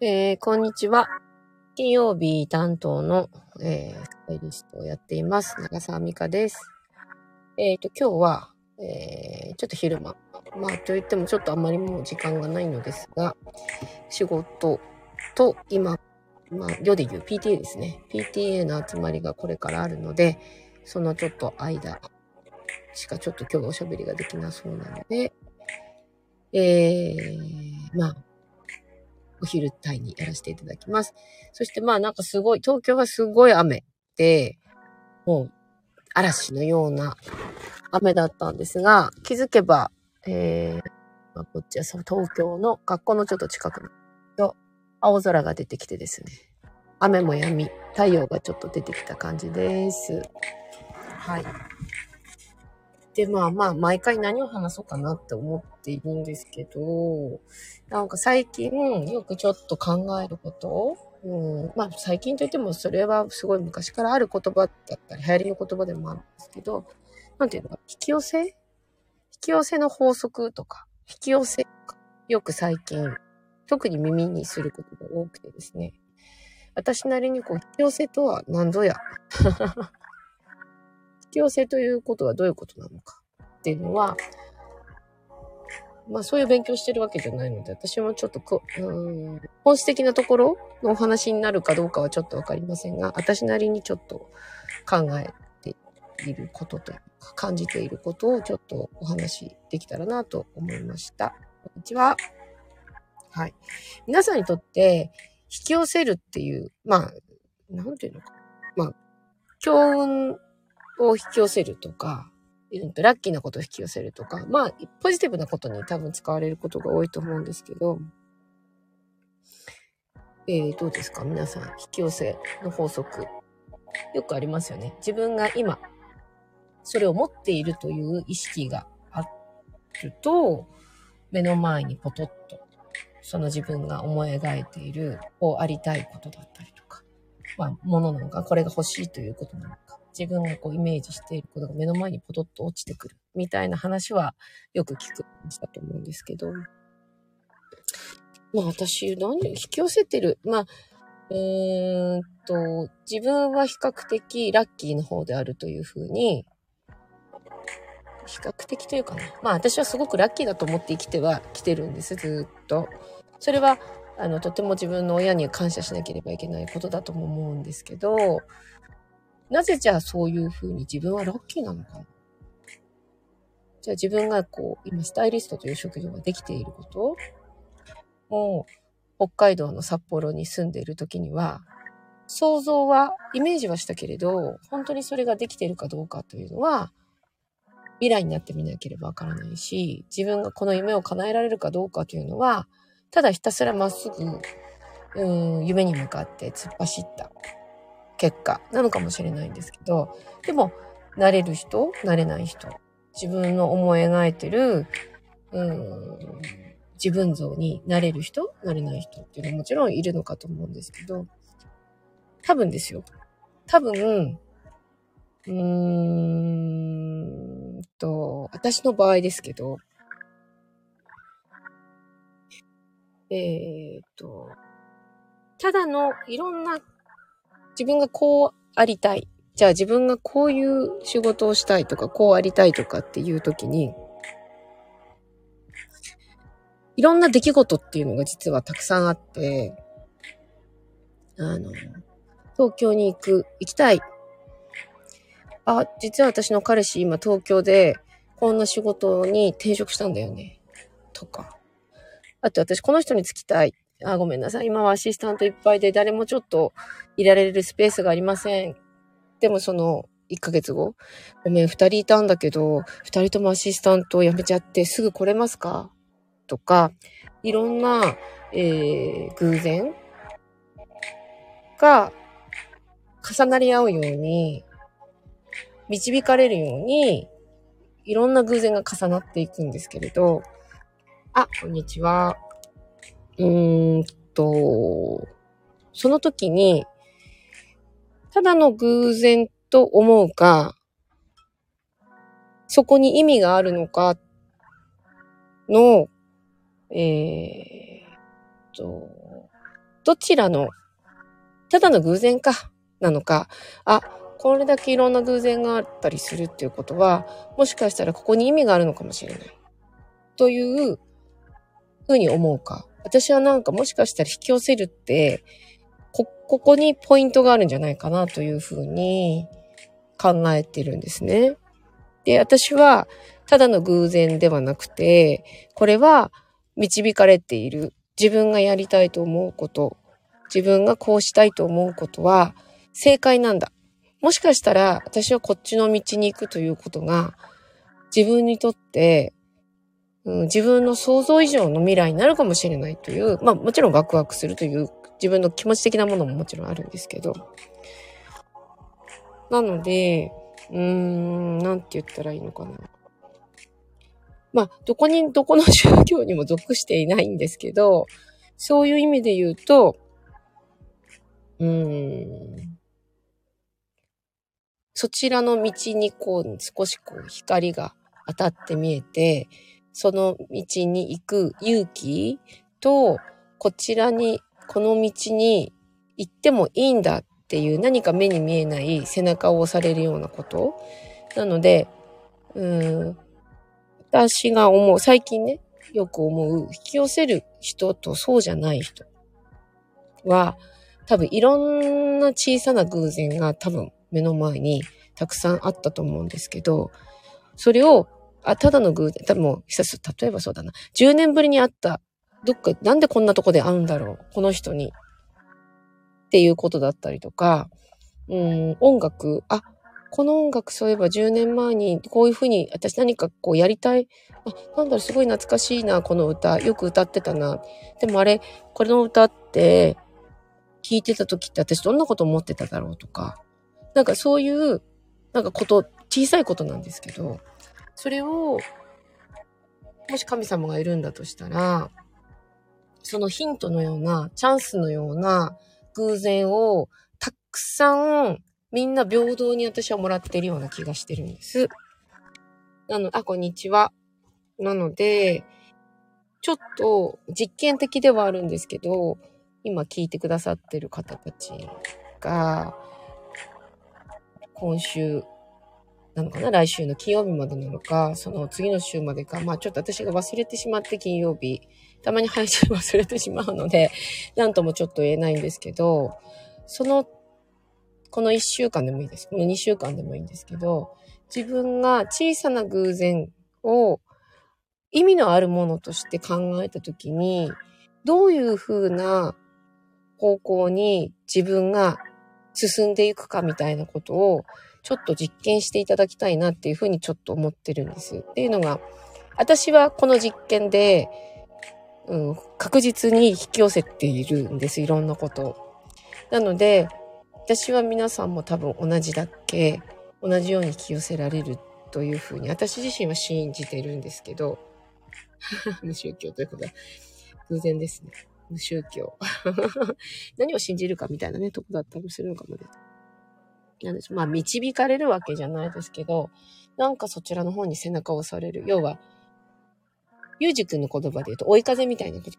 えー、こんにちは。金曜日担当の、えー、スタイリストをやっています。長澤美香です。えっ、ー、と、今日は、えー、ちょっと昼間。まあ、と言ってもちょっとあんまりもう時間がないのですが、仕事と今、まあ、世で言う PTA ですね。PTA の集まりがこれからあるので、そのちょっと間しかちょっと今日おしゃべりができなそうなので、えー、まあ、お昼帯にやらせていただきます。そしてまあなんかすごい、東京はすごい雨で、もう嵐のような雨だったんですが、気づけば、えー、まあ、こっちはその東京の学校のちょっと近くのと青空が出てきてですね、雨も止み、太陽がちょっと出てきた感じです。はい。で、まあまあ、毎回何を話そうかなって思っているんですけど、なんか最近よくちょっと考えることうん、まあ最近といってもそれはすごい昔からある言葉だったり、流行りの言葉でもあるんですけど、なんていうのか、引き寄せ？引き寄せの法則とか、引き寄せよく最近、特に耳にすることが多くてですね、私なりにこう、引き寄せとは何ぞや。引き寄せということはどういうことなのかっていうのは、まあそういう勉強してるわけじゃないので、私もちょっとこ、うん、本質的なところのお話になるかどうかはちょっとわかりませんが、私なりにちょっと考えていることと、感じていることをちょっとお話できたらなと思いました。こんにちは。はい。皆さんにとって引き寄せるっていう、まあ、なんていうのか。まあ、強運を引き寄せるとか、ラッキーなことを引き寄せるとか、まあ、ポジティブなことに多分使われることが多いと思うんですけど、えー、どうですか？皆さん、引き寄せの法則。よくありますよね。自分が今、それを持っているという意識があると、目の前にポトッと、その自分が思い描いている、こうありたいことだったりとか、まあ、ものなのか、これが欲しいということなのか、自分がこうイメージしていることが目の前にポトッと落ちてくるみたいな話はよく聞く話だと思うんですけど。まあ私、何引き寄せてる？まあ、うーんと、自分は比較的ラッキーの方であるというふうに、比較的というかな。まあ私はすごくラッキーだと思って生きてはきてるんです、ずっと。それは、あの、とても自分の親には感謝しなければいけないことだとも思うんですけど、なぜじゃあそういうふうに自分はラッキーなのかじゃあ自分がこう、今スタイリストという職業ができていること。もう、北海道の札幌に住んでいる時には、想像は、イメージはしたけれど、本当にそれができているかどうかというのは、未来になってみなければわからないし、自分がこの夢を叶えられるかどうかというのは、ただひたすらまっすぐ、うん、夢に向かって突っ走った。結果なのかもしれないんですけど、でも、慣れる人、慣れない人、自分の思い描いてる、うん、自分像になれる人、なれない人っていうのはもちろんいるのかと思うんですけど、多分ですよ。多分、うーんと、私の場合ですけど、えー、っと、ただのいろんな自分がこうありたい。じゃあ自分がこういう仕事をしたいとか、こうありたいとかっていう時に、いろんな出来事っていうのが実はたくさんあって、あの、東京に行く、行きたい。あ、実は私の彼氏今東京でこんな仕事に転職したんだよね。とか。あと私この人に就きたい。あ、ごめんなさい。今はアシスタントいっぱいで誰もちょっといられるスペースがありません。でもその1ヶ月後、ごめん、2人いたんだけど、2人ともアシスタントを辞めちゃってすぐ来れますか？とか、いろんな、えー、偶然が重なり合うように、導かれるように、いろんな偶然が重なっていくんですけれど、あ、こんにちは。うーんと、その時に、ただの偶然と思うか、そこに意味があるのかの、えー、と、どちらの、ただの偶然か、なのか、あ、これだけいろんな偶然があったりするっていうことは、もしかしたらここに意味があるのかもしれない。というふうに思うか。私はなんかもしかしたら引き寄せるって、こ、ここにポイントがあるんじゃないかなというふうに考えてるんですね。で、私はただの偶然ではなくて、これは導かれている自分がやりたいと思うこと、自分がこうしたいと思うことは正解なんだ。もしかしたら私はこっちの道に行くということが自分にとって自分の想像以上の未来になるかもしれないという、まあもちろんワクワクするという自分の気持ち的なものももちろんあるんですけど。なので、うーん、なんて言ったらいいのかな。まあ、どこに、どこの宗教にも属していないんですけど、そういう意味で言うと、うーん、そちらの道にこう、少しこう、光が当たって見えて、その道に行く勇気と、こちらに、この道に行ってもいいんだっていう何か目に見えない背中を押されるようなこと。なので、うん、私が思う、最近ね、よく思う、引き寄せる人とそうじゃない人は、多分いろんな小さな偶然が多分目の前にたくさんあったと思うんですけど、それをあ、ただの偶然、多分もう、久し例えばそうだな。10年ぶりに会った、どっか、なんでこんなとこで会うんだろうこの人に。っていうことだったりとか、うん、音楽、あ、この音楽そういえば10年前にこういうふうに私何かこうやりたい。あ、なんだろう、すごい懐かしいな、この歌。よく歌ってたな。でもあれ、これの歌って聞いてた時って私どんなこと思ってただろうとか。なんかそういう、なんかこと、小さいことなんですけど、それを、もし神様がいるんだとしたら、そのヒントのような、チャンスのような偶然をたくさんみんな平等に私はもらってるような気がしてるんです。なの、あ、こんにちは。なので、ちょっと実験的ではあるんですけど、今聞いてくださってる方たちが、今週なのかな来週の金曜日までなのか、その次の週までか、まあちょっと私が忘れてしまって金曜日、たまに配信忘れてしまうので、なんともちょっと言えないんですけど、その、この1週間でもいいです。この2週間でもいいんですけど、自分が小さな偶然を意味のあるものとして考えたときに、どういうふうな方向に自分が進んでいくかみたいなことをちょっと実験していただきたいなっていうふうにちょっと思ってるんです。っていうのが、私はこの実験で、うん、確実に引き寄せているんです。いろんなことを。なので、私は皆さんも多分同じだっけ、同じように引き寄せられるというふうに、私自身は信じてるんですけど、無宗教ということは偶然ですね。無宗教。何を信じるかみたいなね、とこだったりするのかもね。なんです。まあ、導かれるわけじゃないですけど、なんかそちらの方に背中を押される。要は、ゆうじくんの言葉で言うと、追い風みたいなこと。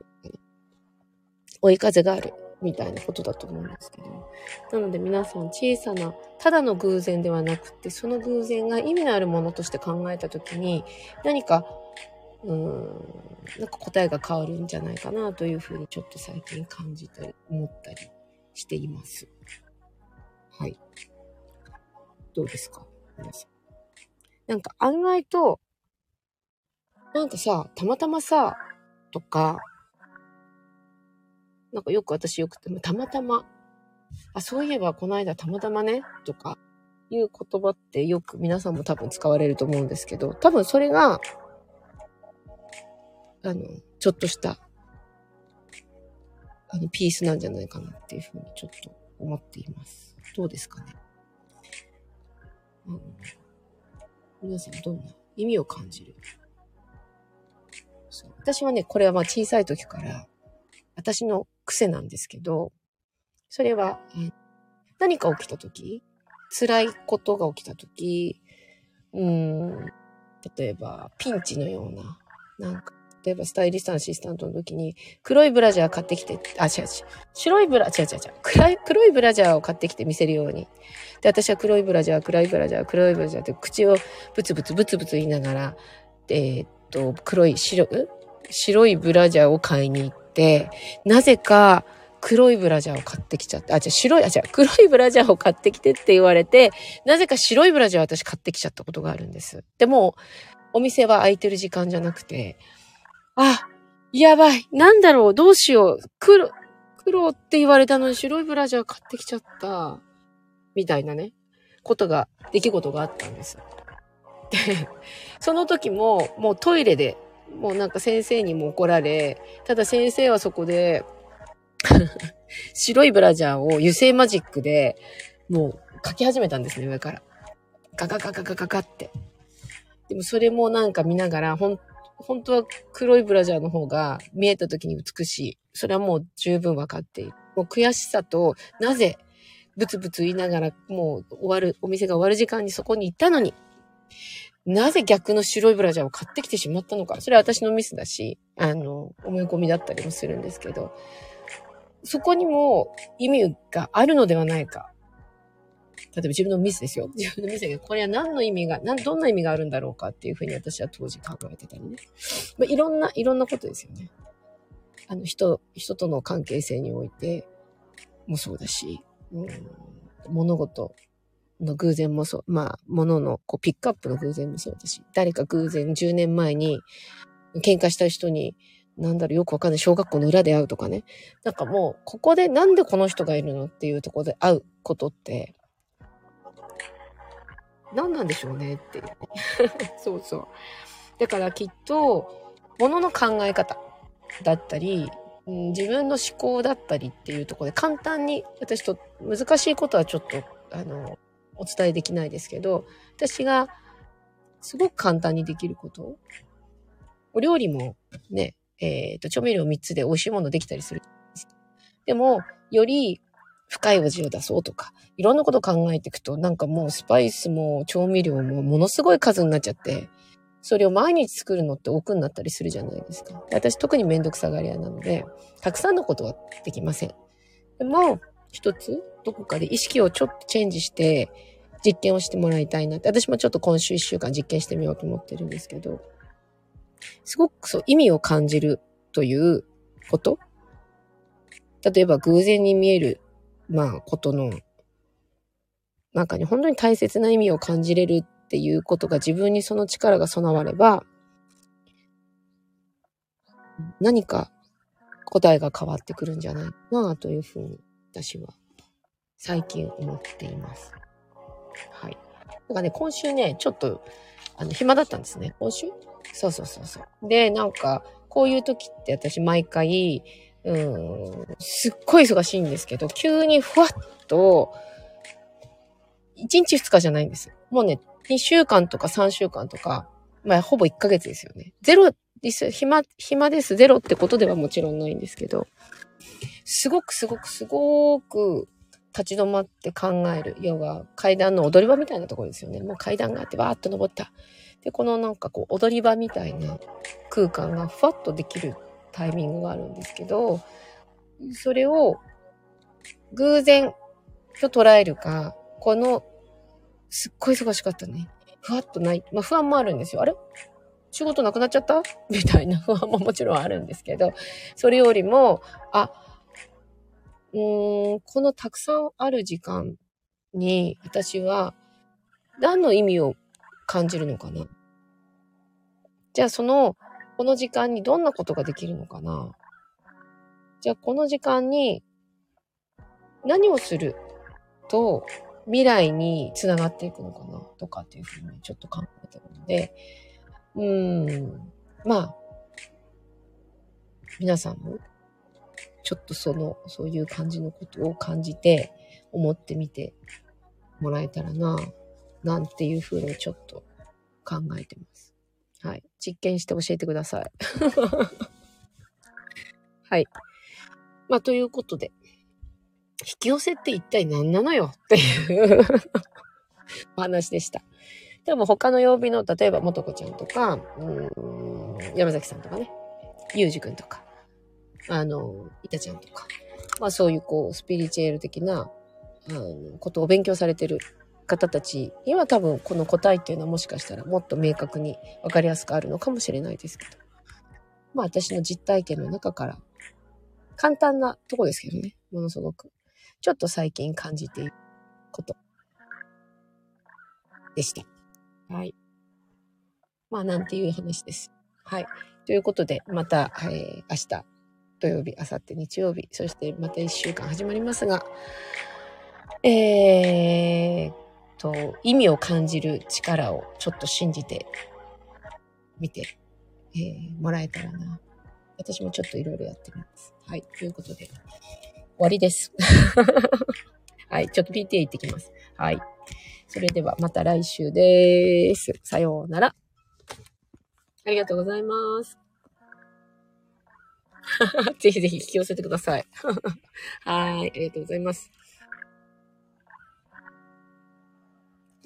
追い風がある。みたいなことだと思うんですけど。なので皆さん小さな、ただの偶然ではなくて、その偶然が意味のあるものとして考えたときに、何か、うん、なんか答えが変わるんじゃないかなというふうにちょっと最近感じたり、思ったりしています。はい。どうですか？皆さん。なんか案外と、なんかさ、たまたまさ、とか、なんかよく私よくても、たまたま、あ、そういえばこの間たまたまね、とか、いう言葉ってよく皆さんも多分使われると思うんですけど、多分それが、あの、ちょっとした、あの、ピースなんじゃないかなっていうふうにちょっと思っています。どうですかね？うん、皆さんどんな意味を感じる？私はね、これはまあ小さい時から私の癖なんですけど、それは、何か起きた時辛いことが起きた時うん、例えばピンチのような、なんか例えばスタイリストのアシスタントの時に、黒いブラジャー買ってきて、あ、違う違う。白いブラ、違う違う違う。暗い、黒いブラジャーを買ってきて見せるように。で、私は黒いブラジャー、黒いブラジャー、黒いブラジャーって口をブツブツブツブツ言いながら、えー、っと、黒い白、白いブラジャーを買いに行って、なぜか、黒いブラジャーを買ってきちゃって、あ、じゃ白い、あ、じゃ黒いブラジャーを買ってきてって言われて、なぜか白いブラジャーを私買ってきちゃったことがあるんです。でも、お店は空いてる時間じゃなくて、あ、やばい、なんだろう、どうしよう、黒、黒って言われたのに白いブラジャー買ってきちゃった、みたいなね、ことが、出来事があったんです。で、その時も、もうトイレで、もうなんか先生にも怒られ、ただ先生はそこで、白いブラジャーを油性マジックで、もう書き始めたんですね、上から。ガガガガガガガって。でもそれもなんか見ながら、ほん、本当は黒いブラジャーの方が見えた時に美しい。それはもう十分わかっている。もう悔しさと、なぜ、ブツブツ言いながら、もう終わる、お店が終わる時間にそこに行ったのに、なぜ逆の白いブラジャーを買ってきてしまったのか。それは私のミスだし、あの、思い込みだったりもするんですけど、そこにも意味があるのではないか。例えば自分のミスですよ。自分のミスだけど、これは何の意味が、どんな意味があるんだろうかっていうふうに私は当時考えてたりね。まあ、いろんな、いろんなことですよね。あの、人、人との関係性においてもそうだし、うん、物事の偶然もそう、まあ、物のこうピックアップの偶然もそうだし、誰か偶然10年前に喧嘩した人になんだろう、よくわかんない。小学校の裏で会うとかね。なんかもう、ここでなんでこの人がいるのっていうところで会うことって、何なんでしょうねっていう、そうそう。だからきっと、ものの考え方だったり、自分の思考だったりっていうところで簡単に、私と難しいことはちょっと、あの、お伝えできないですけど、私がすごく簡単にできること、お料理もね、えっ、ー、と、調味料3つで美味しいものできたりする。でも、より深い味を出そうとか、いろんなこと考えていくと、なんかもうスパイスも調味料もものすごい数になっちゃって、それを毎日作るのって億になったりするじゃないですか。私特にめんどくさがり屋なので、たくさんのことはできません。でも、一つ、どこかで意識をちょっとチェンジして、実験をしてもらいたいなって、私もちょっと今週一週間実験してみようと思ってるんですけど、すごくそう意味を感じるということ例えば偶然に見える、まあ、ことの中に本当に大切な意味を感じれるっていうことが自分にその力が備われば、何か答えが変わってくるんじゃないかなというふうに私は最近思っています。はい。だかね、今週ね、ちょっと、あの、暇だったんですね。今週？そうそうそうそう。で、なんか、こういう時って私毎回、うん、すっごい忙しいんですけど、急にふわっと、1日2日じゃないんです。もうね、2週間とか3週間とか、まあ、ほぼ1ヶ月ですよね。ゼロです。暇、暇です。ゼロってことではもちろんないんですけど、すごくすごくすごく立ち止まって考える。要は階段の踊り場みたいなところですよね。もう階段があってわーっと登った。で、このなんかこう踊り場みたいな空間がふわっとできるタイミングがあるんですけど、それを偶然と捉えるか、このすっごい忙しかったね。ふわっとない。まあ不安もあるんですよ。あれ？仕事なくなっちゃった？みたいな 不安ももちろんあるんですけど、それよりも、あ、うーん、このたくさんある時間に私は何の意味を感じるのかな？じゃあその、この時間にどんなことができるのかな？じゃあこの時間に何をすると未来につながっていくのかな？とかっていうふうにちょっと考えてるので、うーん、まあ、皆さんもちょっとその、そういう感じのことを感じて思ってみてもらえたらななんていうふうにちょっと考えてます。はい。実験して教えてください。はい。まあ、ということで、引き寄せって一体何なのよ？っていうお 話でした。でも他の曜日の、例えば、もとこちゃんとか、うん、山崎さんとかね、ゆうじくんとか、あの、いたちゃんとか、まあそういうこう、スピリチュエル的な、あの、ことを勉強されてる方たちには多分この答えっていうのはもしかしたらもっと明確に分かりやすくあるのかもしれないですけど。まあ私の実体験の中から、簡単なとこですけどね、ものすごく。ちょっと最近感じていることでした。はい。まあなんていう話です。はい。ということで、また、えー、明日土曜日、明後日日曜日、そしてまた一週間始まりますが、えーと、意味を感じる力をちょっと信じてみて、えー、もらえたらな。私もちょっといろいろやってみます。はい。ということで、終わりです。はい。ちょっと PTA 行ってきます。はい。それではまた来週です。さようなら。ありがとうございます。ぜひぜひ引き寄せてください。はい。ありがとうございます。